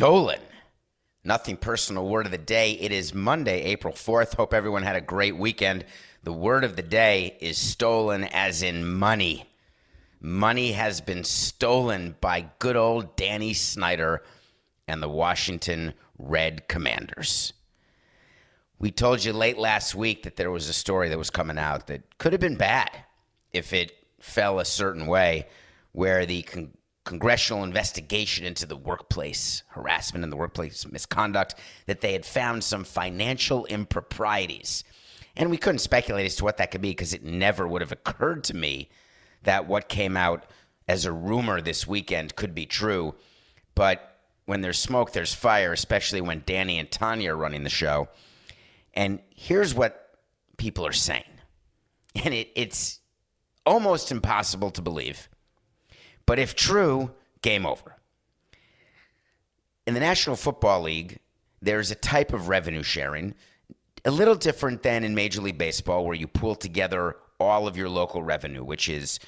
Stolen. Nothing personal. Word of the day. It is Monday, April 4th. Hope everyone had a great weekend. The word of the day is stolen, as in money. Money has been stolen by good old Danny Snyder and the Washington Red Commanders. We told you late last week that there was a story that was coming out that could have been bad if it fell a certain way, where the con- congressional investigation into the workplace harassment and the workplace misconduct that they had found some financial improprieties. And we couldn't speculate as to what that could be because it never would have occurred to me that what came out as a rumor this weekend could be true. But when there's smoke, there's fire, especially when Danny and Tanya are running the show. And here's what people are saying. And it, it's almost impossible to believe. But if true, game over. In the National Football League, there's a type of revenue sharing, a little different than in Major League Baseball, where you pool together all of your local revenue, which is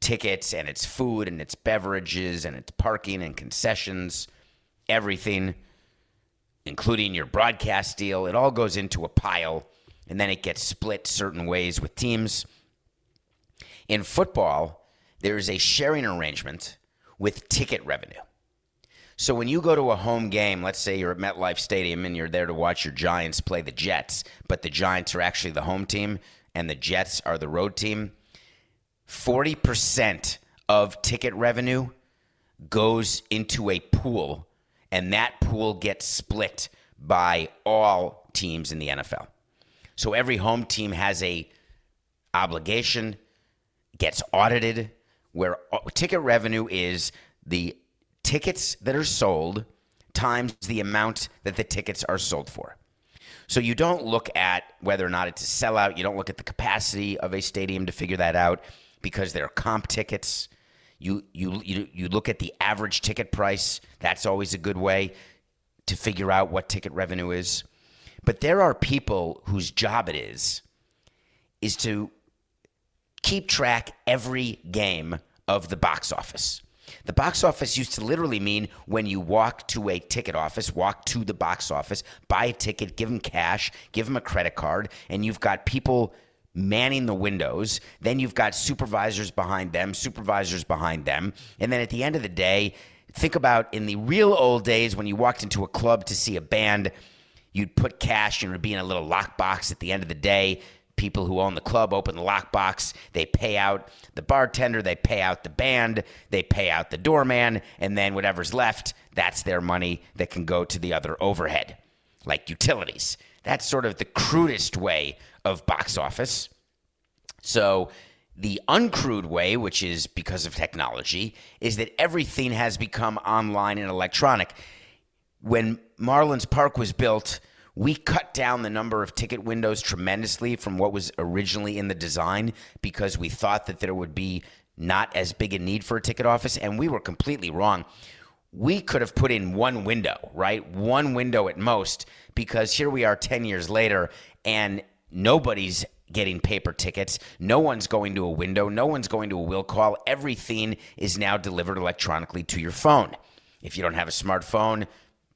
tickets and it's food and it's beverages and it's parking and concessions, everything, including your broadcast deal. It all goes into a pile and then it gets split certain ways with teams. In football, there is a sharing arrangement with ticket revenue. So when you go to a home game, let's say you're at MetLife Stadium and you're there to watch your Giants play the Jets, but the Giants are actually the home team and the Jets are the road team, 40% of ticket revenue goes into a pool and that pool gets split by all teams in the NFL. So every home team has a obligation, gets audited, where uh, ticket revenue is the tickets that are sold times the amount that the tickets are sold for. So you don't look at whether or not it's a sellout. You don't look at the capacity of a stadium to figure that out because there are comp tickets. You you you you look at the average ticket price. That's always a good way to figure out what ticket revenue is. But there are people whose job it is is to keep track every game of the box office. The box office used to literally mean when you walk to a ticket office, walk to the box office, buy a ticket, give them cash, give them a credit card, and you've got people manning the windows. Then you've got supervisors behind them, supervisors behind them. And then at the end of the day, think about in the real old days when you walked into a club to see a band, you'd put cash and it would be in a little lockbox at the end of the day people who own the club open the lockbox. They pay out the bartender, they pay out the band, they pay out the doorman, and then whatever's left, that's their money that can go to the other overhead, like utilities. That's sort of the crudest way of box office. So, the uncrude way, which is because of technology, is that everything has become online and electronic. When Marlins Park was built, we cut down the number of ticket windows tremendously from what was originally in the design because we thought that there would be not as big a need for a ticket office, and we were completely wrong. We could have put in one window, right? One window at most, because here we are 10 years later, and nobody's getting paper tickets. No one's going to a window. No one's going to a will call. Everything is now delivered electronically to your phone. If you don't have a smartphone,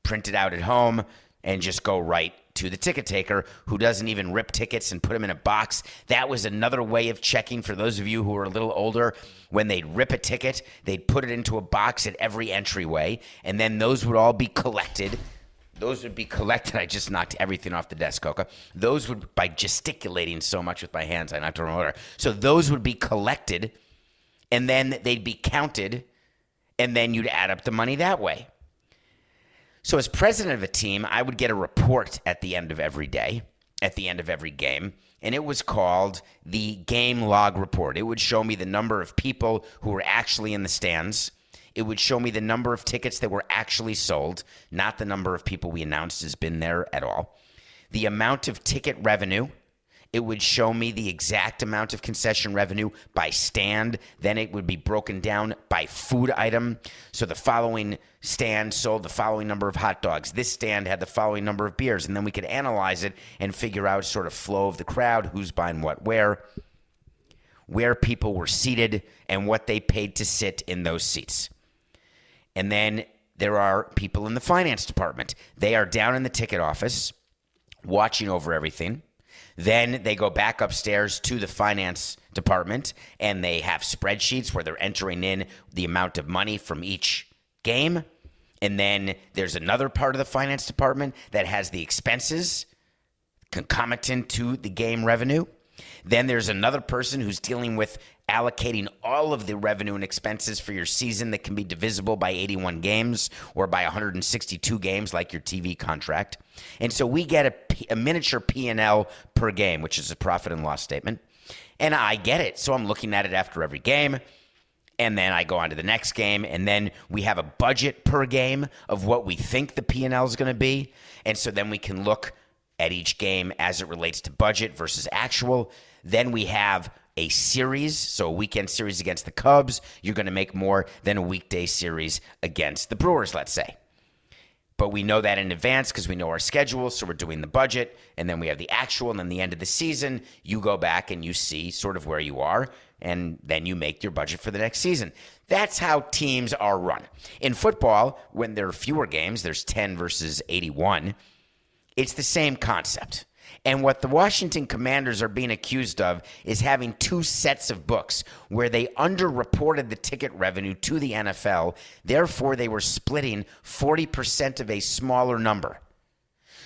print it out at home and just go right to the ticket taker who doesn't even rip tickets and put them in a box. That was another way of checking for those of you who are a little older. When they'd rip a ticket, they'd put it into a box at every entryway, and then those would all be collected. Those would be collected. I just knocked everything off the desk, Coca. Those would, by gesticulating so much with my hands, I knocked on order. So those would be collected and then they'd be counted, and then you'd add up the money that way. So, as president of a team, I would get a report at the end of every day, at the end of every game, and it was called the game log report. It would show me the number of people who were actually in the stands. It would show me the number of tickets that were actually sold, not the number of people we announced has been there at all. The amount of ticket revenue it would show me the exact amount of concession revenue by stand. Then it would be broken down by food item. So the following stand sold the following number of hot dogs. This stand had the following number of beers. And then we could analyze it and figure out sort of flow of the crowd, who's buying what where, where people were seated, and what they paid to sit in those seats. And then there are people in the finance department. They are down in the ticket office watching over everything then they go back upstairs to the finance department and they have spreadsheets where they're entering in the amount of money from each game. And then there's another part of the finance department that has the expenses concomitant to the game revenue. Then there's another person who's dealing with allocating all of the revenue and expenses for your season that can be divisible by 81 games or by 162 games like your TV contract. And so we get a, miniature P&L per game, which is a profit and loss statement. And I get it. So I'm looking at it after every game. And then I go on to the next game, and then we have a budget per game of what we think the P&L is going to be. And so then we can look at each game as it relates to budget versus actual. Then we have a series, so a weekend series against the Cubs, you're going to make more than a weekday series against the Brewers, let's say. But we know that in advance because we know our schedule, so we're doing the budget, and then we have the actual, and then the end of the season, you go back and you see sort of where you are, and then you make your budget for the next season. That's how teams are run. In football, when there are fewer games, there's 10 versus 81, it's the same concept. And what the Washington Commanders are being accused of is having two sets of books where they underreported the ticket revenue to the NFL. Therefore, they were splitting 40% of a smaller number.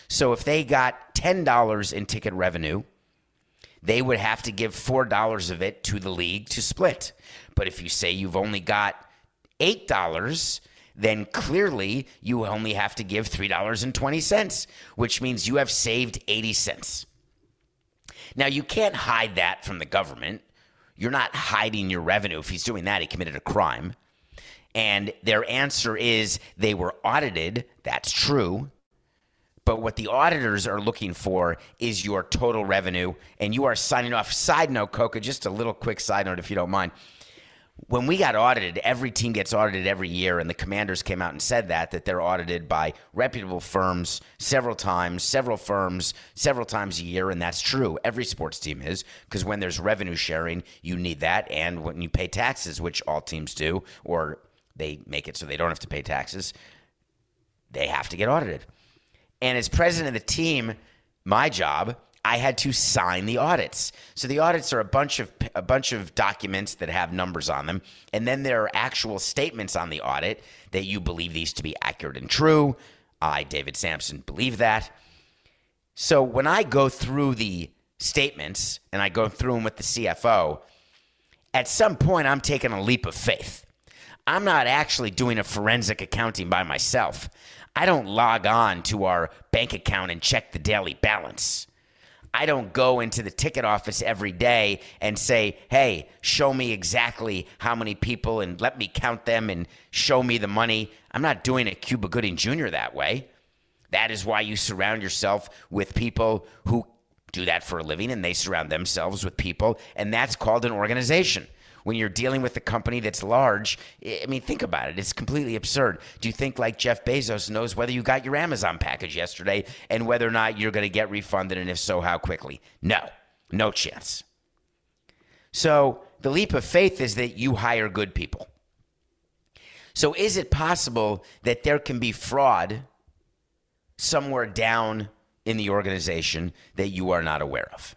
So if they got $10 in ticket revenue, they would have to give $4 of it to the league to split. But if you say you've only got $8, then clearly you only have to give $3.20, which means you have saved 80 cents. Now, you can't hide that from the government. You're not hiding your revenue. If he's doing that, he committed a crime. And their answer is they were audited. That's true. But what the auditors are looking for is your total revenue. And you are signing off. Side note, Coca, just a little quick side note, if you don't mind when we got audited, every team gets audited every year, and the commanders came out and said that that they're audited by reputable firms several times, several firms, several times a year, and that's true. Every sports team is because when there's revenue sharing, you need that, and when you pay taxes, which all teams do, or they make it so they don't have to pay taxes, they have to get audited. And as president of the team, my job I had to sign the audits. So the audits are a bunch of a bunch of documents that have numbers on them, and then there are actual statements on the audit that you believe these to be accurate and true. I, David Samson, believe that. So when I go through the statements and I go through them with the CFO, at some point I'm taking a leap of faith. I'm not actually doing a forensic accounting by myself. I don't log on to our bank account and check the daily balance. I don't go into the ticket office every day and say, hey, show me exactly how many people and let me count them and show me the money. I'm not doing it Cuba Gooding Jr. that way. That is why you surround yourself with people who do that for a living and they surround themselves with people, and that's called an organization when you're dealing with a company that's large, I mean, think about it. It's completely absurd. Do you think like Jeff Bezos knows whether you got your Amazon package yesterday and whether or not you're going to get refunded, and if so, how quickly? No, no chance. So the leap of faith is that you hire good people. So is it possible that there can be fraud somewhere down in the organization that you are not aware of?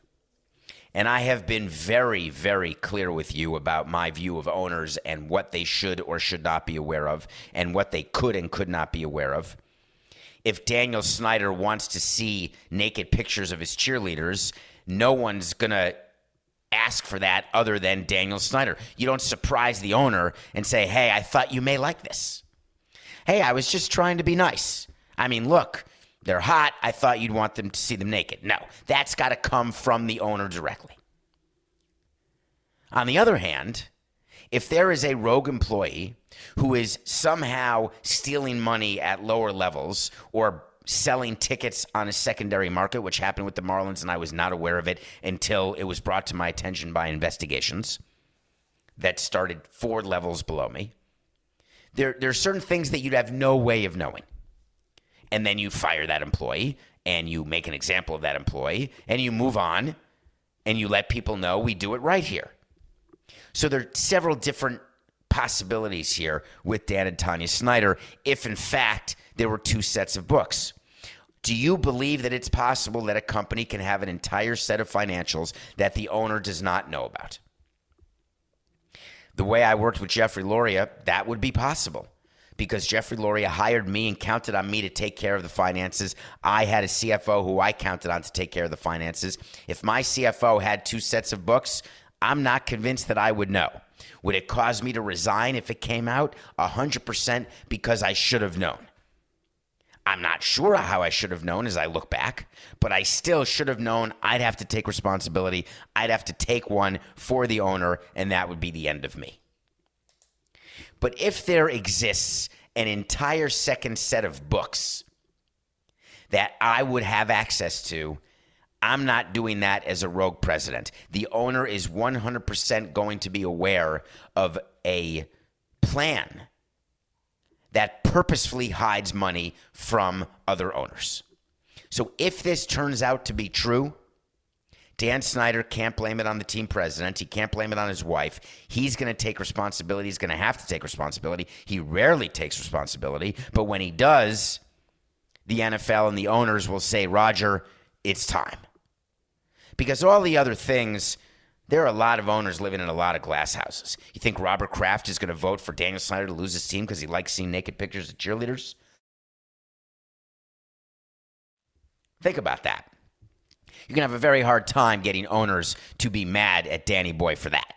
And I have been very, very clear with you about my view of owners and what they should or should not be aware of and what they could and could not be aware of. If Daniel Snyder wants to see naked pictures of his cheerleaders, no one's going to ask for that other than Daniel Snyder. You don't surprise the owner and say, hey, I thought you may like this. Hey, I was just trying to be nice. I mean, look, they're hot. I thought you'd want them to see them naked. No, that's got to come from the owner directly. On the other hand, if there is a rogue employee who is somehow stealing money at lower levels or selling tickets on a secondary market, which happened with the Marlins, and I was not aware of it until it was brought to my attention by investigations that started four levels below me. There, there are certain things that you'd have no way of knowing. And then you fire that employee and you make an example of that employee and you move on and you let people know we do it right here. So there are several different possibilities here with Dan and Tanya Snyder if, in fact, there were two sets of books. Do you believe that it's possible that a company can have an entire set of financials that the owner does not know about? The way I worked with Jeffrey Loria, that would be possible because Jeffrey Loria hired me and counted on me to take care of the finances. I had a CFO who I counted on to take care of the finances. If my CFO had two sets of books, I'm not convinced that I would know. Would it cause me to resign if it came out? 100% because I should have known. I'm not sure how I should have known as I look back, but I still should have known I'd have to take responsibility. I'd have to take one for the owner, and that would be the end of me. But if there exists an entire second set of books that I would have access to, I'm not doing that as a rogue president. The owner is 100% going to be aware of a plan that purposefully hides money from other owners. So if this turns out to be true, Dan Snyder can't blame it on the team president. He can't blame it on his wife. He's going to take responsibility. He's going to have to take responsibility. He rarely takes responsibility, but when he does, the NFL and the owners will say, Roger, it's time. Because all the other things there are a lot of owners living in a lot of glass houses. You think Robert Kraft is going to vote for Daniel Snyder to lose his team because he likes seeing naked pictures of cheerleaders? Think about that. You're going to have a very hard time getting owners to be mad at Danny Boy for that.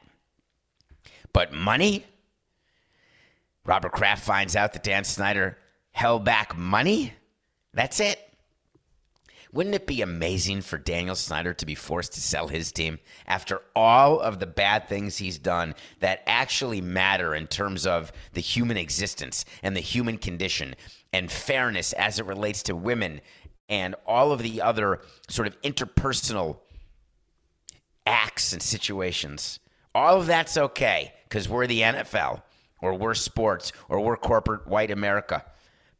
But money? Robert Kraft finds out that Dan Snyder held back money? That's it. Wouldn't it be amazing for Daniel Snyder to be forced to sell his team after all of the bad things he's done that actually matter in terms of the human existence and the human condition and fairness as it relates to women and all of the other sort of interpersonal acts and situations? All of that's okay because we're the NFL or we're sports or we're corporate white America.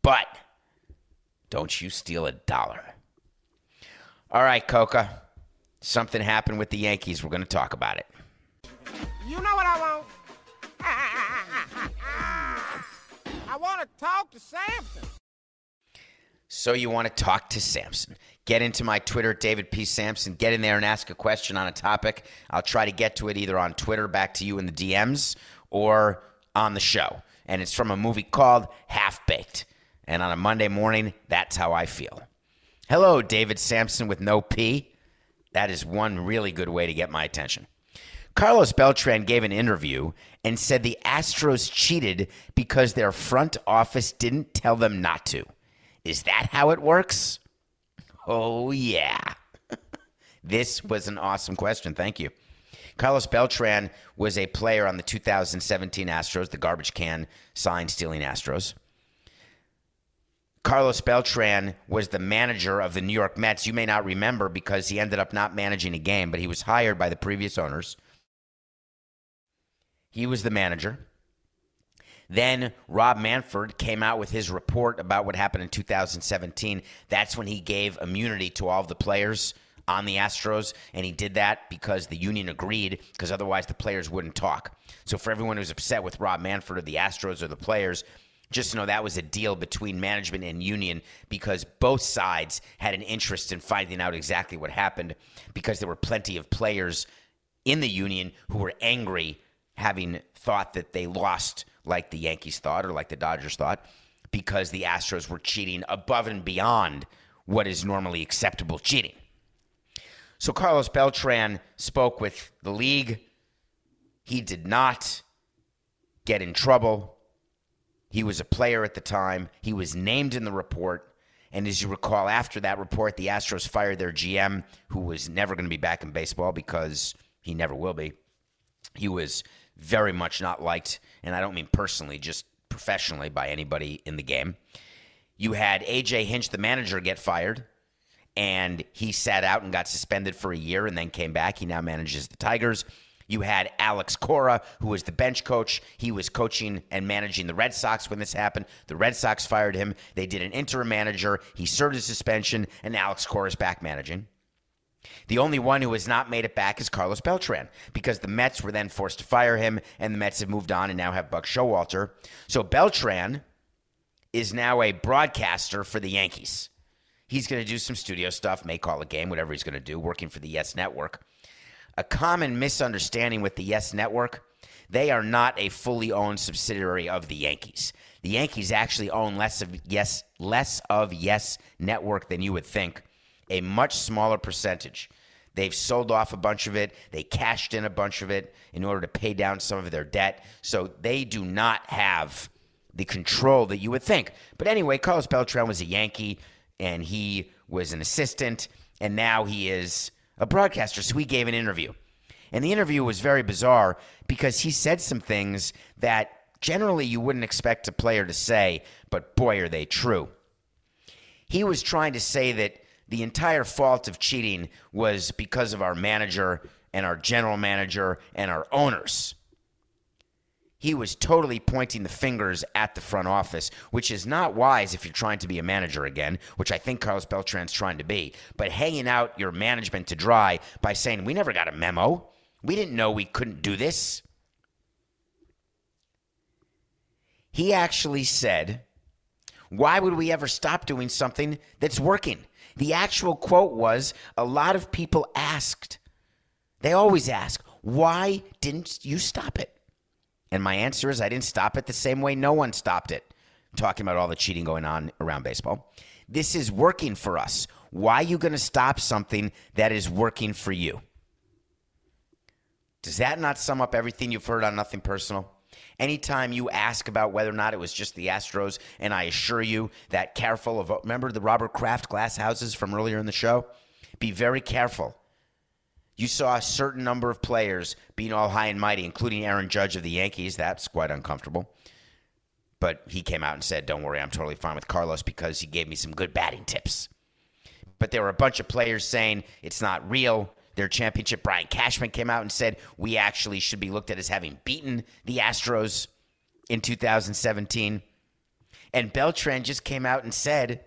But don't you steal a dollar. All right, Coca. Something happened with the Yankees. We're going to talk about it. You know what I want? I want to talk to Samson. So you want to talk to Samson. Get into my Twitter, David P. Samson. Get in there and ask a question on a topic. I'll try to get to it either on Twitter, back to you in the DMs, or on the show. And it's from a movie called Half Baked. And on a Monday morning, that's how I feel. Hello, David Samson with no P. That is one really good way to get my attention. Carlos Beltran gave an interview and said the Astros cheated because their front office didn't tell them not to. Is that how it works? Oh, yeah. this was an awesome question. Thank you. Carlos Beltran was a player on the 2017 Astros, the garbage can sign stealing Astros. Carlos Beltran was the manager of the New York Mets. You may not remember because he ended up not managing a game, but he was hired by the previous owners. He was the manager. Then Rob Manfred came out with his report about what happened in 2017. That's when he gave immunity to all of the players on the Astros, and he did that because the union agreed, because otherwise the players wouldn't talk. So for everyone who's upset with Rob Manfred or the Astros or the players, just know that was a deal between management and union because both sides had an interest in finding out exactly what happened because there were plenty of players in the union who were angry having thought that they lost like the Yankees thought or like the Dodgers thought because the Astros were cheating above and beyond what is normally acceptable cheating. So Carlos Beltran spoke with the league. He did not get in trouble. He was a player at the time. He was named in the report. And as you recall, after that report, the Astros fired their GM, who was never going to be back in baseball because he never will be. He was very much not liked, and I don't mean personally, just professionally by anybody in the game. You had AJ Hinch, the manager, get fired, and he sat out and got suspended for a year and then came back. He now manages the Tigers. You had Alex Cora, who was the bench coach. He was coaching and managing the Red Sox when this happened. The Red Sox fired him. They did an interim manager. He served his suspension, and Alex Cora is back managing. The only one who has not made it back is Carlos Beltran because the Mets were then forced to fire him, and the Mets have moved on and now have Buck Showalter. So Beltran is now a broadcaster for the Yankees. He's going to do some studio stuff, may call a game, whatever he's going to do, working for the Yes Network. A common misunderstanding with the Yes Network they are not a fully owned subsidiary of the Yankees. The Yankees actually own less of Yes less of Yes Network than you would think a much smaller percentage. They've sold off a bunch of it. They cashed in a bunch of it in order to pay down some of their debt. So they do not have the control that you would think. But anyway, Carlos Beltran was a Yankee and he was an assistant and now he is a broadcaster. So he gave an interview. And the interview was very bizarre because he said some things that generally you wouldn't expect a player to say, but boy, are they true. He was trying to say that the entire fault of cheating was because of our manager and our general manager and our owners. He was totally pointing the fingers at the front office, which is not wise if you're trying to be a manager again, which I think Carlos Beltran's trying to be. But hanging out your management to dry by saying, We never got a memo. We didn't know we couldn't do this. He actually said, Why would we ever stop doing something that's working? The actual quote was a lot of people asked, they always ask, why didn't you stop it? And my answer is I didn't stop it the same way no one stopped it. Talking about all the cheating going on around baseball. This is working for us. Why are you going to stop something that is working for you? Does that not sum up everything you've heard on Nothing Personal? Anytime you ask about whether or not it was just the Astros, and I assure you that careful of remember the Robert Kraft glass houses from earlier in the show? Be very careful. You saw a certain number of players being all high and mighty, including Aaron Judge of the Yankees. That's quite uncomfortable. But he came out and said, Don't worry, I'm totally fine with Carlos because he gave me some good batting tips. But there were a bunch of players saying it's not real their championship. Brian Cashman came out and said we actually should be looked at as having beaten the Astros in 2017. And Beltran just came out and said,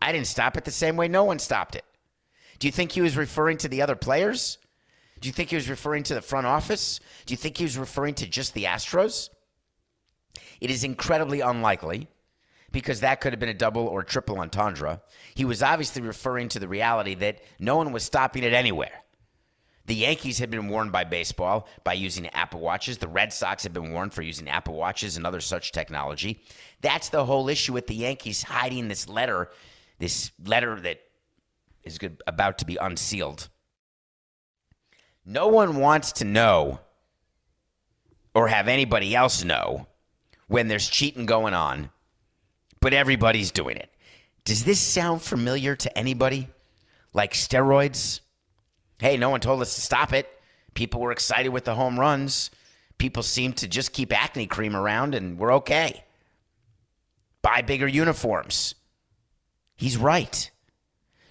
I didn't stop it the same way no one stopped it. Do you think he was referring to the other players? Do you think he was referring to the front office? Do you think he was referring to just the Astros? It is incredibly unlikely because that could have been a double or triple entendre. He was obviously referring to the reality that no one was stopping it anywhere. The Yankees had been warned by baseball by using Apple Watches. The Red Sox had been warned for using Apple Watches and other such technology. That's the whole issue with the Yankees hiding this letter, this letter that is good, about to be unsealed. No one wants to know or have anybody else know when there's cheating going on but everybody's doing it. Does this sound familiar to anybody? Like steroids? Hey, no one told us to stop it. People were excited with the home runs. People seem to just keep acne cream around and we're okay. Buy bigger uniforms. He's right.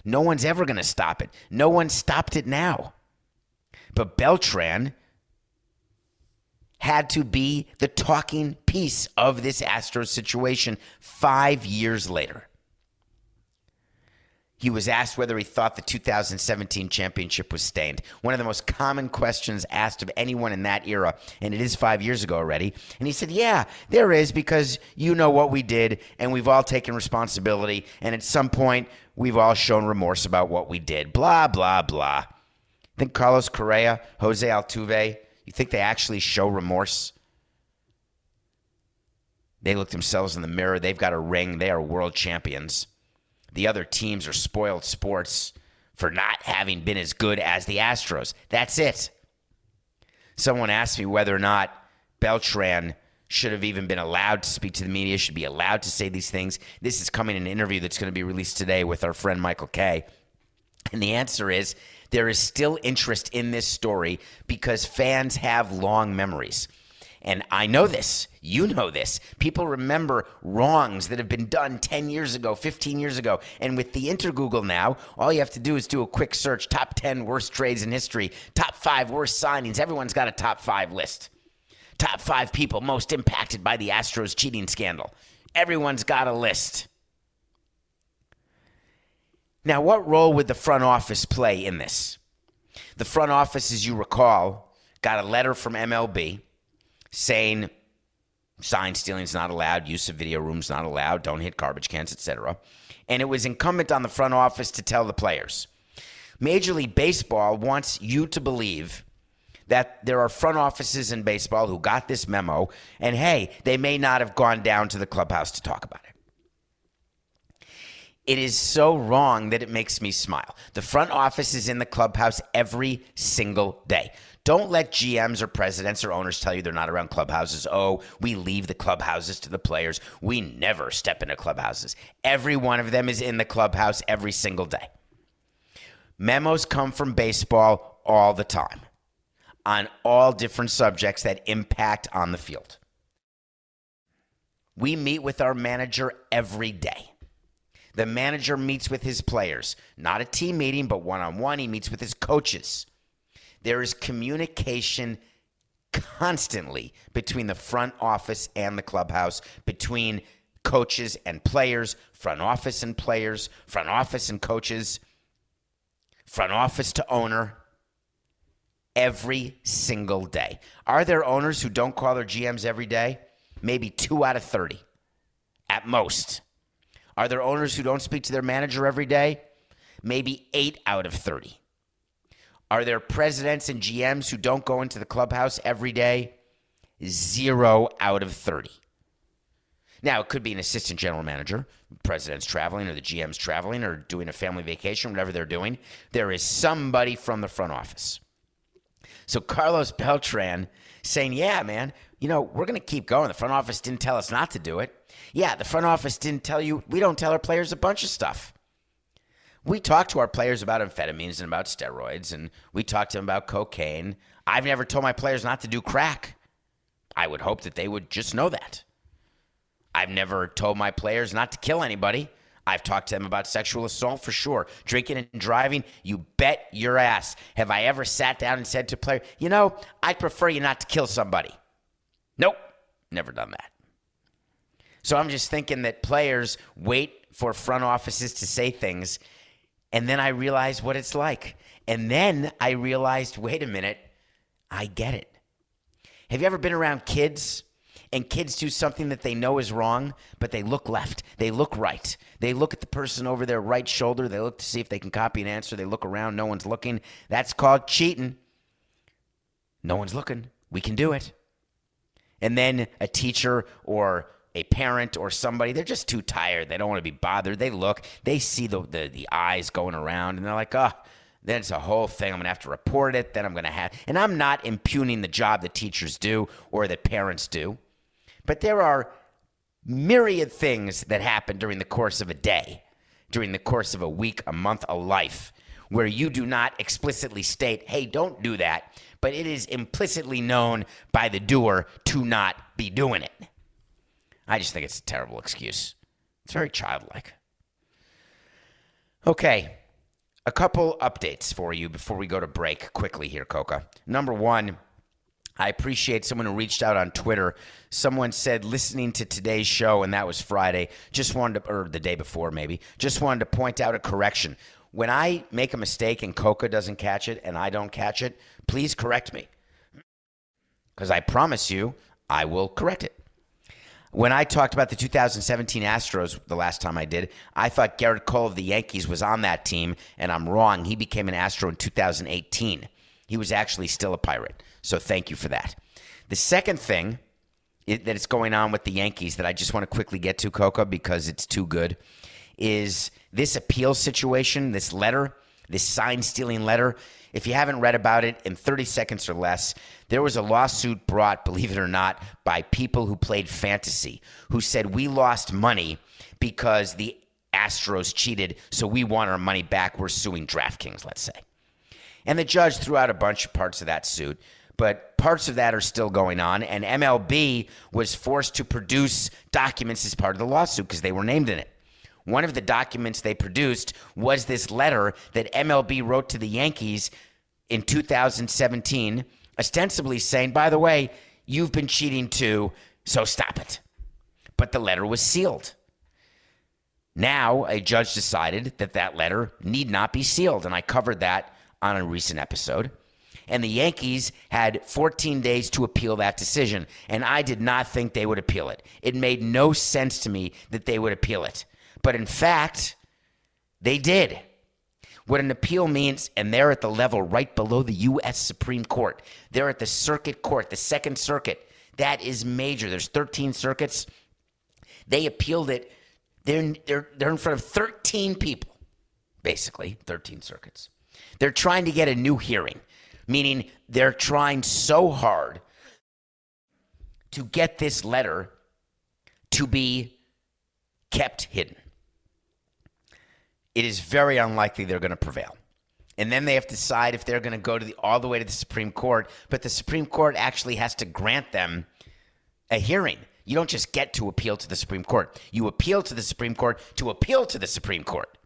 No one's ever going to stop it. No one stopped it now. But Beltran had to be the talking piece of this Astros situation five years later. He was asked whether he thought the 2017 championship was stained. One of the most common questions asked of anyone in that era, and it is five years ago already. And he said, Yeah, there is, because you know what we did, and we've all taken responsibility, and at some point, we've all shown remorse about what we did. Blah, blah, blah. I think Carlos Correa, Jose Altuve, you think they actually show remorse? They look themselves in the mirror. They've got a ring. They are world champions. The other teams are spoiled sports, for not having been as good as the Astros. That's it. Someone asked me whether or not Beltran should have even been allowed to speak to the media, should be allowed to say these things. This is coming in an interview that's going to be released today with our friend Michael Kay. And the answer is there is still interest in this story because fans have long memories. And I know this. You know this. People remember wrongs that have been done 10 years ago, 15 years ago. And with the Intergoogle now, all you have to do is do a quick search top 10 worst trades in history, top five worst signings. Everyone's got a top five list. Top five people most impacted by the Astros cheating scandal. Everyone's got a list. Now, what role would the front office play in this? The front office, as you recall, got a letter from MLB saying sign stealing is not allowed, use of video rooms not allowed, don't hit garbage cans, etc. And it was incumbent on the front office to tell the players. Major League Baseball wants you to believe that there are front offices in baseball who got this memo, and hey, they may not have gone down to the clubhouse to talk about it. It is so wrong that it makes me smile. The front office is in the clubhouse every single day. Don't let GMs or presidents or owners tell you they're not around clubhouses. Oh, we leave the clubhouses to the players. We never step into clubhouses. Every one of them is in the clubhouse every single day. Memos come from baseball all the time on all different subjects that impact on the field. We meet with our manager every day. The manager meets with his players, not a team meeting, but one on one. He meets with his coaches. There is communication constantly between the front office and the clubhouse, between coaches and players, front office and players, front office and coaches, front office to owner, every single day. Are there owners who don't call their GMs every day? Maybe two out of 30 at most. Are there owners who don't speak to their manager every day? Maybe eight out of 30. Are there presidents and GMs who don't go into the clubhouse every day? Zero out of 30. Now, it could be an assistant general manager, president's traveling, or the GM's traveling, or doing a family vacation, whatever they're doing. There is somebody from the front office. So Carlos Beltran saying, Yeah, man, you know, we're going to keep going. The front office didn't tell us not to do it. Yeah, the front office didn't tell you, we don't tell our players a bunch of stuff. We talk to our players about amphetamines and about steroids, and we talk to them about cocaine. I've never told my players not to do crack. I would hope that they would just know that. I've never told my players not to kill anybody. I've talked to them about sexual assault for sure. Drinking and driving, you bet your ass. Have I ever sat down and said to a player, you know, I'd prefer you not to kill somebody? Nope, never done that. So I'm just thinking that players wait for front offices to say things, and then I realize what it's like. And then I realized, wait a minute, I get it. Have you ever been around kids and kids do something that they know is wrong, but they look left, they look right. They look at the person over their right shoulder, they look to see if they can copy an answer, they look around, no one's looking. That's called cheating. No one's looking. We can do it. And then a teacher or a parent or somebody, they're just too tired. They don't want to be bothered. They look, they see the, the, the eyes going around, and they're like, oh, then it's a whole thing. I'm going to have to report it. Then I'm going to have, and I'm not impugning the job that teachers do or that parents do. But there are myriad things that happen during the course of a day, during the course of a week, a month, a life, where you do not explicitly state, hey, don't do that, but it is implicitly known by the doer to not be doing it. I just think it's a terrible excuse. It's very childlike. Okay, a couple updates for you before we go to break quickly here, Coca. Number one, I appreciate someone who reached out on Twitter. Someone said listening to today's show, and that was Friday. Just wanted to, or the day before maybe. Just wanted to point out a correction. When I make a mistake and Coca doesn't catch it and I don't catch it, please correct me. Because I promise you, I will correct it. When I talked about the 2017 Astros the last time I did, I thought Gerrit Cole of the Yankees was on that team, and I'm wrong. He became an Astro in 2018. He was actually still a Pirate. So thank you for that. The second thing that is going on with the Yankees that I just want to quickly get to, Coca, because it's too good, is this appeal situation, this letter this sign stealing letter. If you haven't read about it in 30 seconds or less, there was a lawsuit brought, believe it or not, by people who played fantasy who said we lost money because the Astros cheated, so we want our money back. We're suing DraftKings, let's say. And the judge threw out a bunch of parts of that suit, but parts of that are still going on. And MLB was forced to produce documents as part of the lawsuit because they were named in it. One of the documents they produced was this letter that MLB wrote to the Yankees in 2017, ostensibly saying, by the way, you've been cheating too, so stop it. But the letter was sealed. Now, a judge decided that that letter need not be sealed, and I covered that on a recent episode. And the Yankees had 14 days to appeal that decision, and I did not think they would appeal it. It made no sense to me that they would appeal it. But in fact, they did. What an appeal means, and they're at the level right below the U.S. Supreme Court. They're at the circuit court, the Second Circuit. That is major. There's 13 circuits. They appealed it. They're, they're, they're in front of 13 people, basically, 13 circuits. They're trying to get a new hearing, meaning they're trying so hard to get this letter to be kept hidden it is very unlikely they're going to prevail. And then they have to decide if they're going to go to the, all the way to the Supreme Court. But the Supreme Court actually has to grant them a hearing. You don't just get to appeal to the Supreme Court. You appeal to the Supreme Court to appeal to the Supreme Court.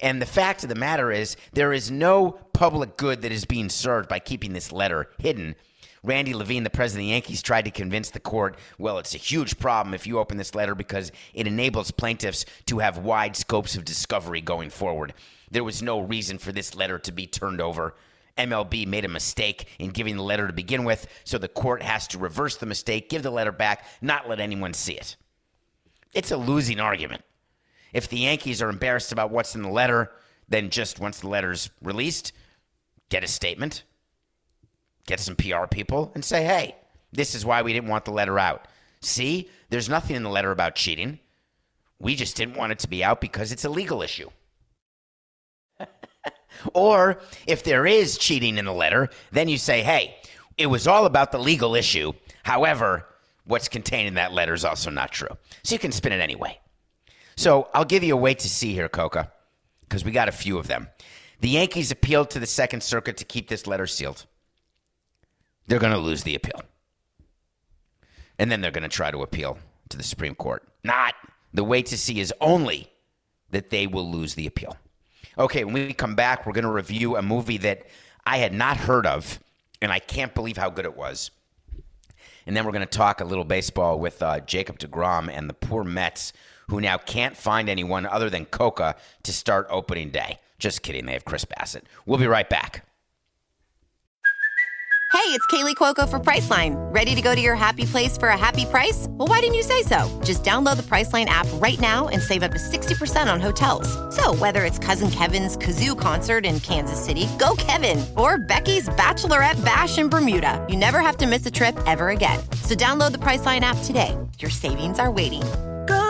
And the fact of the matter is, there is no public good that is being served by keeping this letter hidden Randy Levine, the president of the Yankees, tried to convince the court, well, it's a huge problem if you open this letter because it enables plaintiffs to have wide scopes of discovery going forward. There was no reason for this letter to be turned over. MLB made a mistake in giving the letter to begin with, so the court has to reverse the mistake, give the letter back, not let anyone see it. It's a losing argument. If the Yankees are embarrassed about what's in the letter, then just once the letter's released, get a statement get some PR people and say, hey, this is why we didn't want the letter out. See, there's nothing in the letter about cheating. We just didn't want it to be out because it's a legal issue. or if there is cheating in the letter, then you say, hey, it was all about the legal issue. However, what's contained in that letter is also not true. So you can spin it anyway. So I'll give you a wait to see here, Coca, because we got a few of them. The Yankees appealed to the Second Circuit to keep this letter sealed they're going to lose the appeal. And then they're going to try to appeal to the Supreme Court. Not the way to see is only that they will lose the appeal. Okay, when we come back, we're going to review a movie that I had not heard of, and I can't believe how good it was. And then we're going to talk a little baseball with uh, Jacob DeGrom and the poor Mets, who now can't find anyone other than Coca to start opening day. Just kidding, they have Chris Bassitt. We'll be right back. Hey, it's Kaley Cuoco for Priceline. Ready to go to your happy place for a happy price? Well, why didn't you say so? Just download the Priceline app right now and save up to 60% on hotels. So, whether it's Cousin Kevin's Kazoo concert in Kansas City, go Kevin, or Becky's Bachelorette Bash in Bermuda, you never have to miss a trip ever again. So, download the Priceline app today. Your savings are waiting.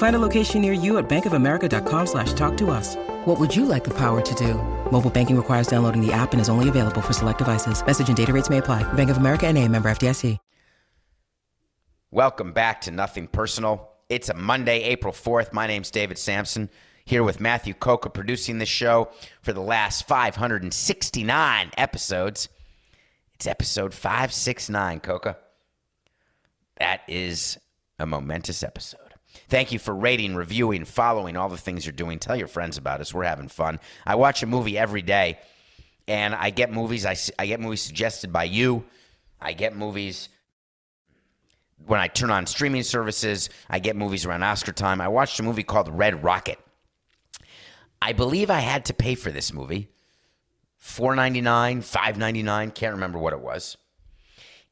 Find a location near you at bankofamerica.com slash talk to us. What would you like the power to do? Mobile banking requires downloading the app and is only available for select devices. Message and data rates may apply. Bank of America and a member FDIC. Welcome back to Nothing Personal. It's a Monday, April 4th. My name's David Samson, here with Matthew Coca producing this show for the last 569 episodes. It's episode 569, Coca. That is a momentous episode. Thank you for rating, reviewing, following all the things you're doing. Tell your friends about us. We're having fun. I watch a movie every day, and I get movies. I, I get movies suggested by you. I get movies when I turn on streaming services, I get movies around Oscar time. I watched a movie called Red Rocket. I believe I had to pay for this movie. 4.99, 5.99, can't remember what it was.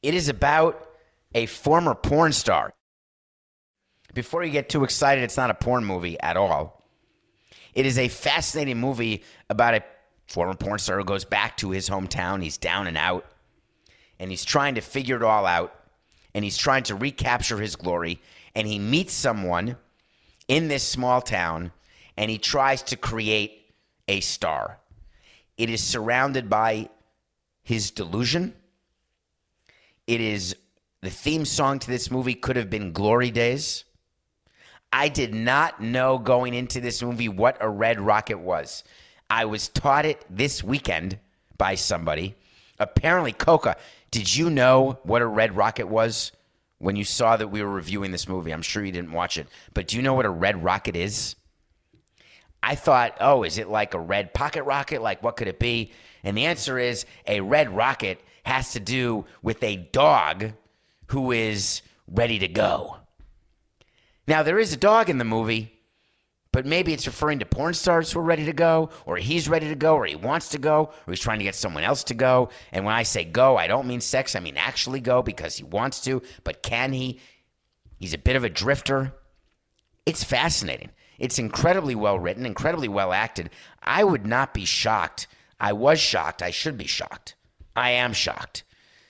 It is about a former porn star. Before you get too excited, it's not a porn movie at all. It is a fascinating movie about a former porn star who goes back to his hometown. He's down and out, and he's trying to figure it all out, and he's trying to recapture his glory. And he meets someone in this small town, and he tries to create a star. It is surrounded by his delusion. It is the theme song to this movie could have been Glory Days. I did not know going into this movie what a red rocket was. I was taught it this weekend by somebody. Apparently, Coca, did you know what a red rocket was when you saw that we were reviewing this movie? I'm sure you didn't watch it, but do you know what a red rocket is? I thought, oh, is it like a red pocket rocket? Like, what could it be? And the answer is a red rocket has to do with a dog who is ready to go. Now, there is a dog in the movie, but maybe it's referring to porn stars who are ready to go, or he's ready to go, or he wants to go, or he's trying to get someone else to go. And when I say go, I don't mean sex, I mean actually go because he wants to, but can he? He's a bit of a drifter. It's fascinating. It's incredibly well written, incredibly well acted. I would not be shocked. I was shocked. I should be shocked. I am shocked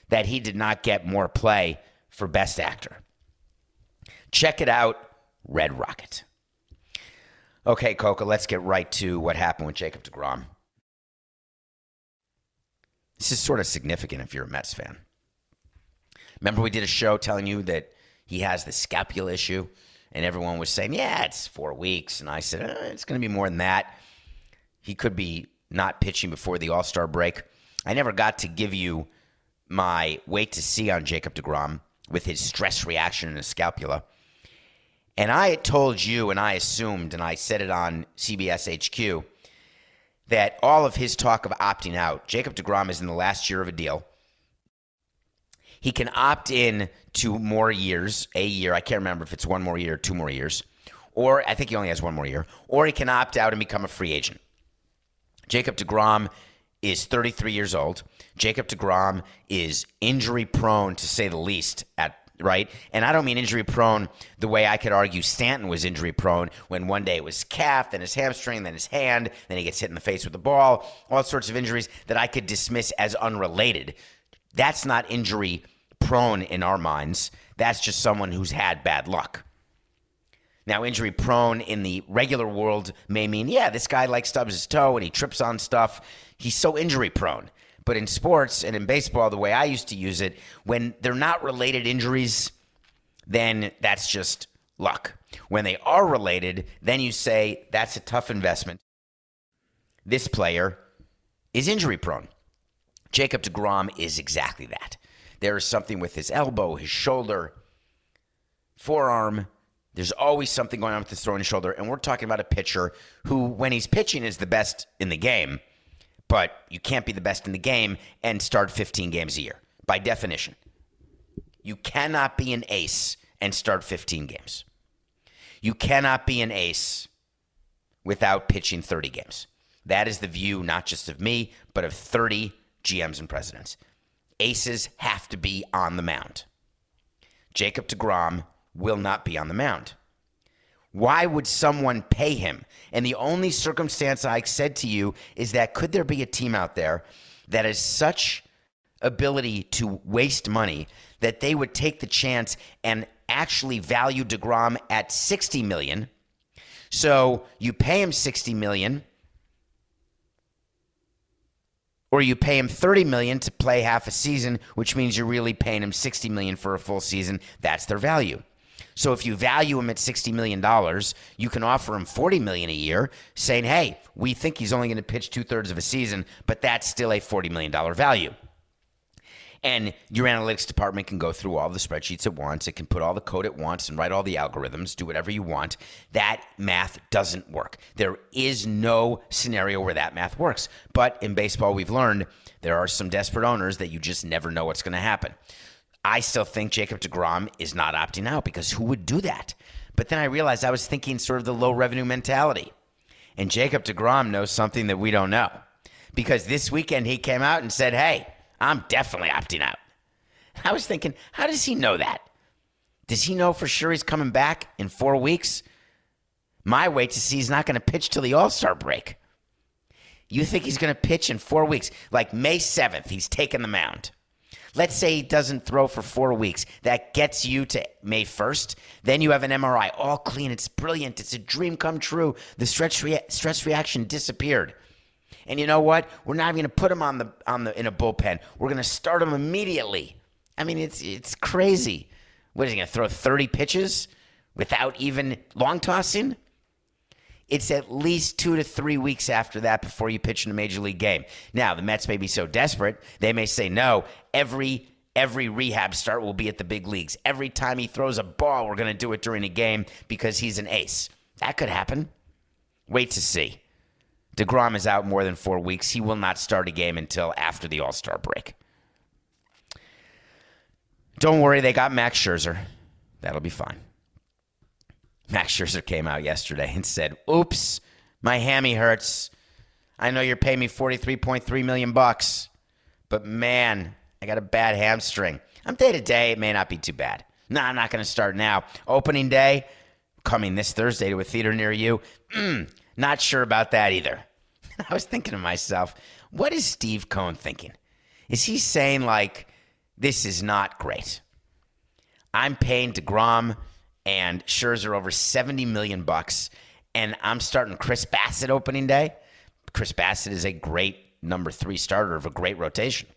that he did not get more play for Best Actor. Check it out Red Rocket. Okay, Coca, let's get right to what happened with Jacob DeGrom. This is sort of significant if you're a Mets fan. Remember, we did a show telling you that he has the scapula issue, and everyone was saying, yeah, it's four weeks. And I said, eh, it's going to be more than that. He could be not pitching before the All Star break. I never got to give you my wait to see on Jacob DeGrom with his stress reaction and his scapula. And I had told you, and I assumed, and I said it on CBS HQ, that all of his talk of opting out, Jacob DeGrom is in the last year of a deal. He can opt in to more years, a year. I can't remember if it's one more year two more years. Or I think he only has one more year. Or he can opt out and become a free agent. Jacob DeGrom is 33 years old. Jacob DeGrom is injury prone, to say the least, at right? And I don't mean injury prone the way I could argue Stanton was injury prone when one day it was calf, then his hamstring, then his hand, then he gets hit in the face with the ball, all sorts of injuries that I could dismiss as unrelated. That's not injury prone in our minds. That's just someone who's had bad luck. Now, injury prone in the regular world may mean, yeah, this guy like stubs his toe and he trips on stuff. He's so injury prone. But in sports and in baseball, the way I used to use it, when they're not related injuries, then that's just luck. When they are related, then you say that's a tough investment. This player is injury prone. Jacob DeGrom is exactly that. There is something with his elbow, his shoulder, forearm. There's always something going on with his throwing shoulder. And we're talking about a pitcher who, when he's pitching, is the best in the game but you can't be the best in the game and start 15 games a year by definition. You cannot be an ace and start 15 games. You cannot be an ace without pitching 30 games. That is the view not just of me, but of 30 GMs and presidents. Aces have to be on the mound. Jacob DeGrom will not be on the mound. Why would someone pay him? And the only circumstance I said to you is that could there be a team out there that has such ability to waste money that they would take the chance and actually value DeGrom at 60 million. So you pay him 60 million or you pay him 30 million to play half a season, which means you're really paying him 60 million for a full season. That's their value. So if you value him at $60 million, you can offer him 40 million a year, saying, hey, we think he's only going to pitch two thirds of a season, but that's still a $40 million value. And your analytics department can go through all the spreadsheets it wants. It can put all the code it wants and write all the algorithms, do whatever you want. That math doesn't work. There is no scenario where that math works. But in baseball, we've learned there are some desperate owners that you just never know what's going to happen. I still think Jacob DeGrom is not opting out because who would do that? But then I realized I was thinking sort of the low revenue mentality. And Jacob DeGrom knows something that we don't know because this weekend he came out and said, "Hey, I'm definitely opting out." I was thinking, how does he know that? Does he know for sure he's coming back in four weeks? My wait to see he's not going to pitch till the All Star break. You think he's going to pitch in four weeks? Like May 7th, he's taking the mound. Let's say he doesn't throw for four weeks. That gets you to May 1st. Then you have an MRI, all clean. It's brilliant. It's a dream come true. The stress, rea- stress reaction disappeared. And you know what? We're not even going to put him on the on the in a bullpen. We're going to start him immediately. I mean, it's it's crazy. What is he going to throw 30 pitches without even long tossing? It's at least two to three weeks after that before you pitch in a major league game. Now, the Mets may be so desperate, they may say, no, every every rehab start will be at the big leagues. Every time he throws a ball, we're going to do it during a game because he's an ace. That could happen. Wait to see. DeGrom is out more than four weeks. He will not start a game until after the All Star break. Don't worry, they got Max Scherzer. That'll be fine. Max Scherzer came out yesterday and said, "Oops, my hammy hurts. I know you're paying me 43.3 million bucks, but man, I got a bad hamstring. I'm day to day, it may not be too bad. No, I'm not going to start now. Opening day coming this Thursday to a theater near you. Mm, not sure about that either." I was thinking to myself, what is Steve Cohen thinking? Is he saying like this is not great? I'm paying DeGrom and Scherzer over 70 million bucks, and I'm starting Chris Bassitt opening day. Chris Bassitt is a great number three starter of a great rotation.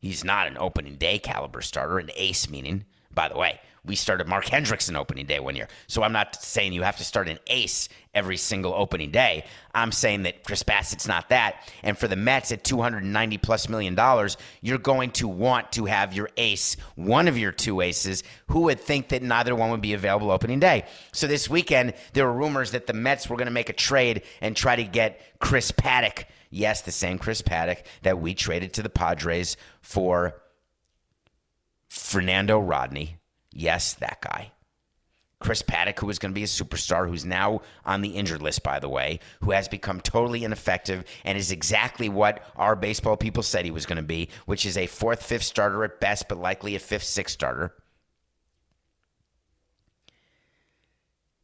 He's not an opening day caliber starter, an ace meaning. By the way, we started Mark Hendrickson opening day one year. So I'm not saying you have to start an ace every single opening day. I'm saying that Chris Bassitt's not that. And for the Mets at 290 plus million dollars, you're going to want to have your ace, one of your two aces. Who would think that neither one would be available opening day? So this weekend, there were rumors that the Mets were going to make a trade and try to get Chris Paddack. Yes, the same Chris Paddack that we traded to the Padres for Fernando Rodney. Yes, that guy. Chris Paddack, who was going to be a superstar, who's now on the injured list, by the way, who has become totally ineffective and is exactly what our baseball people said he was going to be, which is a fourth, fifth starter at best, but likely a fifth, sixth starter.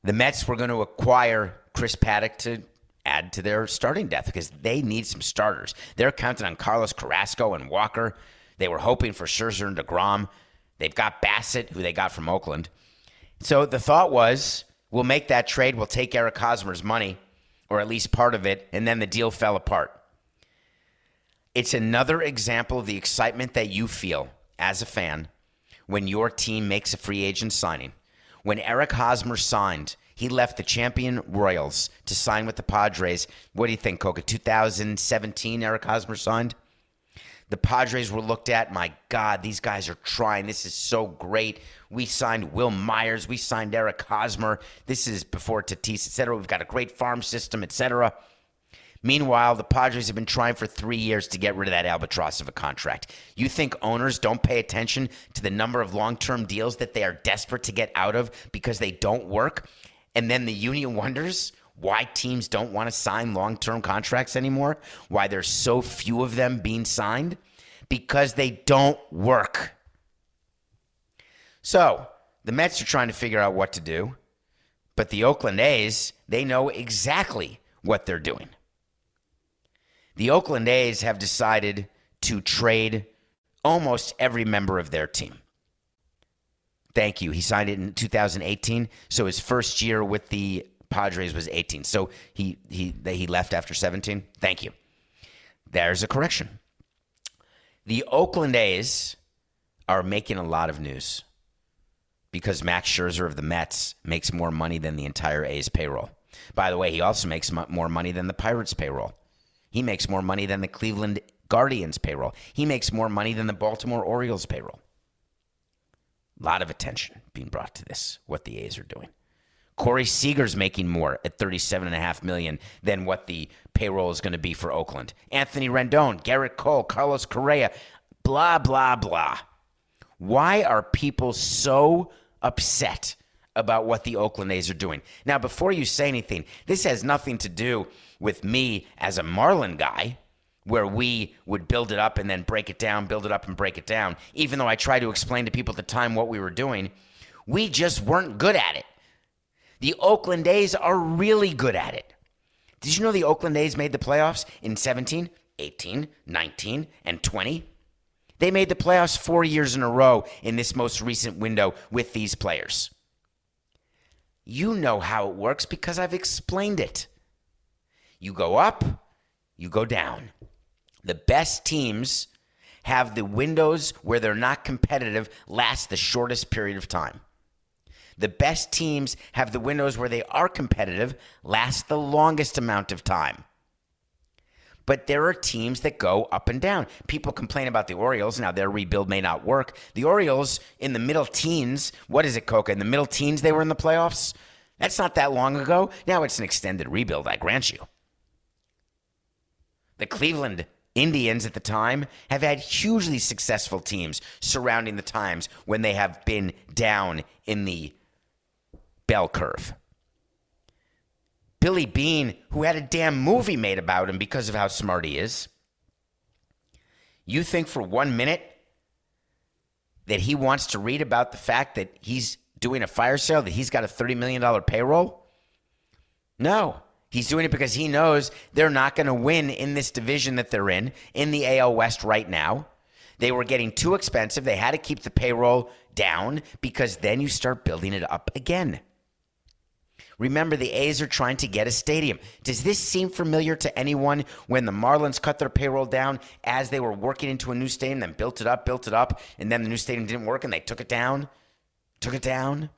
The Mets were going to acquire Chris Paddack to add to their starting depth because they need some starters. They're counting on Carlos Carrasco and Walker. They were hoping for Scherzer and DeGrom. They've got Bassitt, who they got from Oakland. So the thought was, we'll make that trade. We'll take Eric Hosmer's money, or at least part of it, and then the deal fell apart. It's another example of the excitement that you feel as a fan when your team makes a free agent signing. When Eric Hosmer signed, he left the champion Royals to sign with the Padres. What do you think, Coca? 2017, Eric Hosmer signed? The Padres were looked at. My God, these guys are trying. This is so great. We signed Wil Myers. We signed Eric Hosmer. This is before Tatis, et cetera. We've got a great farm system, et cetera. Meanwhile, the Padres have been trying for three years to get rid of that albatross of a contract. You think owners don't pay attention to the number of long term deals that they are desperate to get out of because they don't work? And then the union wonders why teams don't want to sign long term contracts anymore, why there's so few of them being signed, because they don't work. So the Mets are trying to figure out what to do, but the Oakland A's, they know exactly what they're doing. The Oakland A's have decided to trade almost every member of their team. Thank you. He signed it in 2018. So his first year with the Padres was 18. So he he he left after 17. Thank you. There's a correction. The Oakland A's are making a lot of news because Max Scherzer of the Mets makes more money than the entire A's payroll. By the way, he also makes more money than the Pirates payroll. He makes more money than the Cleveland Guardians payroll. He makes more money than the Baltimore Orioles payroll. A lot of attention being brought to this, what the A's are doing. Corey Seager's making more at 37.5 million than what the payroll is going to be for Oakland. Anthony Rendon, Gerrit Cole, Carlos Correa, blah, blah, blah. Why are people so upset about what the Oakland A's are doing? Now, before you say anything, this has nothing to do with me as a Marlin guy. where we would build it up and then break it down, build it up and break it down. Even though I tried to explain to people at the time what we were doing, we just weren't good at it. The Oakland A's are really good at it. Did you know the Oakland A's made the playoffs in 17, 18, 19, and 20? They made the playoffs four years in a row in this most recent window with these players. You know how it works because I've explained it. You go up, you go down. The best teams have the windows where they're not competitive last the shortest period of time. The best teams have the windows where they are competitive last the longest amount of time. But there are teams that go up and down. People complain about the Orioles. Now, their rebuild may not work. The Orioles in the middle teens, what is it, Coca? In the middle teens, they were in the playoffs? That's not that long ago. Now it's an extended rebuild, I grant you. The Cleveland Indians at the time have had hugely successful teams surrounding the times when they have been down in the bell curve. Billy Beane, who had a damn movie made about him because of how smart he is. You think for one minute that he wants to read about the fact that he's doing a fire sale, that he's got a $30 million payroll? No. He's doing it because he knows they're not going to win in this division that they're in, in the AL West right now. They were getting too expensive. They had to keep the payroll down because then you start building it up again. Remember, the A's are trying to get a stadium. Does this seem familiar to anyone when the Marlins cut their payroll down as they were working into a new stadium, then built it up, built it up, and then the new stadium didn't work and they took it down, took it down,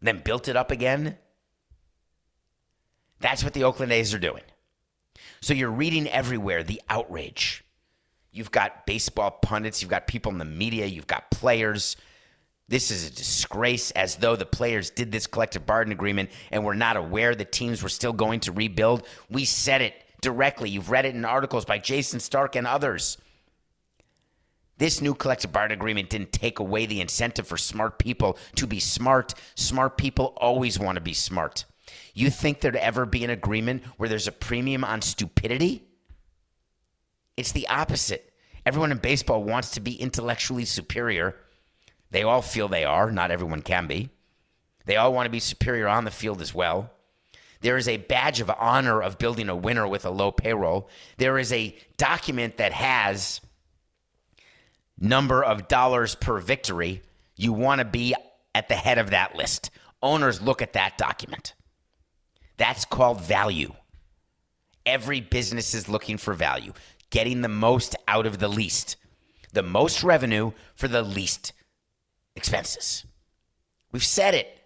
then built it up again? That's what the Oakland A's are doing. So you're reading everywhere the outrage. You've got baseball pundits, you've got people in the media, you've got players. This is a disgrace as though the players did this collective bargaining agreement and were not aware the teams were still going to rebuild. We said it directly. You've read it in articles by Jayson Stark and others. This new collective bargaining agreement didn't take away the incentive for smart people to be smart. Smart people always want to be smart. You think there'd ever be an agreement where there's a premium on stupidity? It's the opposite. Everyone in baseball wants to be intellectually superior they all feel they are. Not everyone can be. They all want to be superior on the field as well. There is a badge of honor of building a winner with a low payroll. There is a document that has number of dollars per victory. You want to be at the head of that list. Owners look at that document. That's called value. Every business is looking for value, getting the most out of the least, the most revenue for the least expenses. We've said it.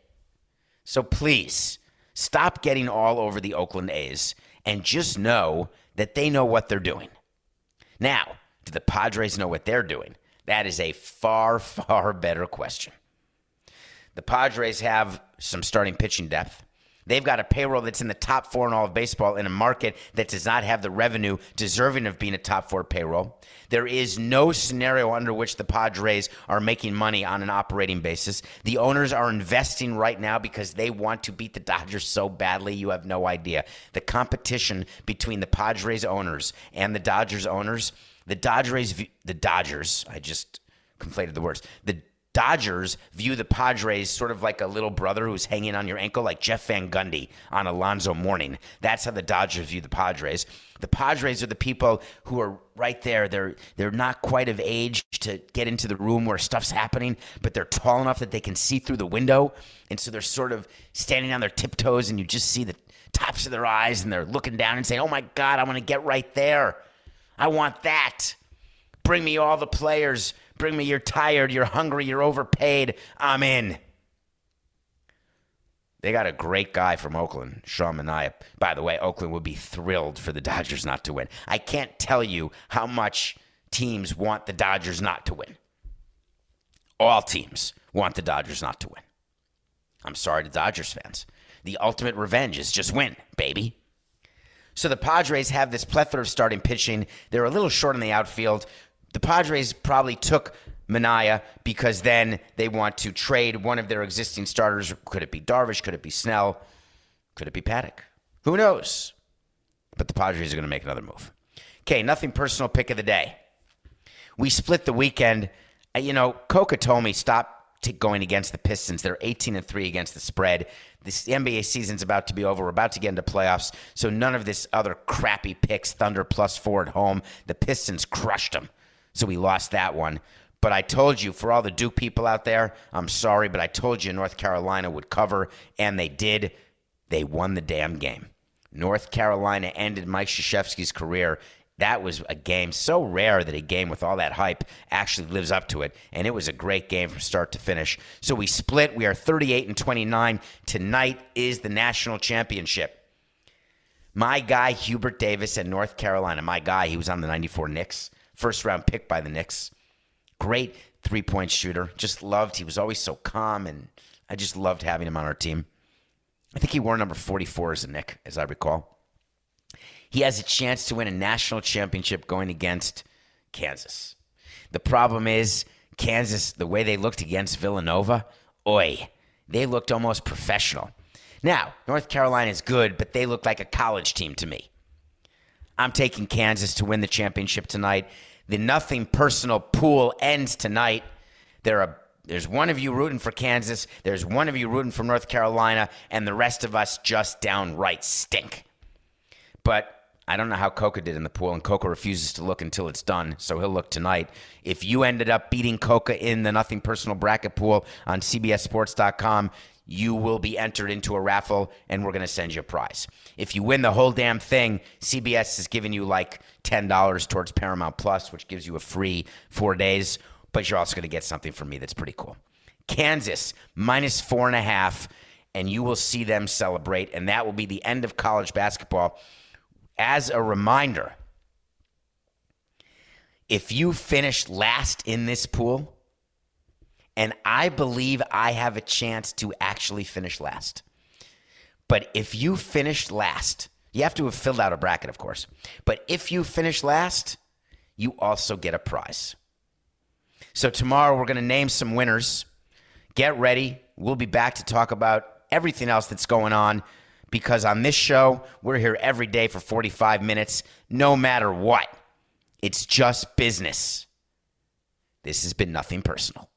So please stop getting all over the Oakland A's and just know that they know what they're doing. Now, do the Padres know what they're doing? That is a far, far better question. The Padres have some starting pitching depth. They've got a payroll that's in the top four in all of baseball in a market that does not have the revenue deserving of being a top four payroll. There is no scenario under which the Padres are making money on an operating basis. The owners are investing right now because they want to beat the Dodgers so badly, you have no idea. The competition between the Padres owners and the Dodgers owners, the Dodgers, the Dodgers, I just conflated the words. The Dodgers view the Padres sort of like a little brother who's hanging on your ankle, like Jeff Van Gundy on Alonzo Mourning. That's how the Dodgers view the Padres. The Padres are the people who are right there. They're they're not quite of age to get into the room where stuff's happening, but they're tall enough that they can see through the window, and so they're sort of standing on their tiptoes, and you just see the tops of their eyes, and they're looking down and saying, "Oh my God, I want to get right there. I want that. Bring me all the players." Bring me, you're tired, you're hungry, you're overpaid. I'm in. They got a great guy from Oakland, Sean Manaea. By the way, Oakland would be thrilled for the Dodgers not to win. I can't tell you how much teams want the Dodgers not to win. All teams want the Dodgers not to win. I'm sorry to Dodgers fans. The ultimate revenge is just win, baby. So the Padres have this plethora of starting pitching. They're a little short in the outfield. The Padres probably took Manaea because then they want to trade one of their existing starters. Could it be Darvish? Could it be Snell? Could it be Paddack? Who knows? But the Padres are going to make another move. Okay, nothing personal pick of the day. We split the weekend. Uh, You know, Coca told me stop going against the Pistons. They're 18 and 3 against the spread. This the NBA season's about to be over. We're about to get into playoffs. So none of this other crappy picks, Thunder plus four at home. The Pistons crushed them. So we lost that one. But I told you, for all the Duke people out there, I'm sorry, but I told you North Carolina would cover, and they did. They won the damn game. North Carolina ended Mike Krzyzewski's career. That was a game so rare that a game with all that hype actually lives up to it. And it was a great game from start to finish. So we split. We are 38 and 29. Tonight is the national championship. My guy, Hubert Davis at North Carolina. My guy, he was on the 94 Knicks. First round pick by the Knicks. Great three point shooter. Just loved. He was always so calm, and I just loved having him on our team. I think he wore number 44 as a Knick, as I recall. He has a chance to win a national championship going against Kansas. The problem is, Kansas, the way they looked against Villanova, oi, they looked almost professional. Now, North Carolina is good, but they look like a college team to me. I'm taking Kansas to win the championship tonight. The nothing personal pool ends tonight. There are there's one of you rooting for Kansas, there's one of you rooting for North Carolina, and the rest of us just downright stink. But I don't know how Coca did in the pool, and Coca refuses to look until it's done, so he'll look tonight. If you ended up beating Coca in the nothing personal bracket pool on CBSSports.com, you will be entered into a raffle, and we're going to send you a prize. If you win the whole damn thing, CBS is giving you like $10 towards Paramount Plus, which gives you a free four days, but you're also going to get something from me that's pretty cool. Kansas, minus four and a half, and you will see them celebrate, and that will be the end of college basketball. As a reminder, if you finish last in this pool, and I believe I have a chance to actually finish last. But if you finish last, you have to have filled out a bracket, of course. But if you finish last, you also get a prize. So tomorrow we're going to name some winners. Get ready. We'll be back to talk about everything else that's going on because on this show, we're here every day for 45 minutes, no matter what. It's just business. This has been nothing personal.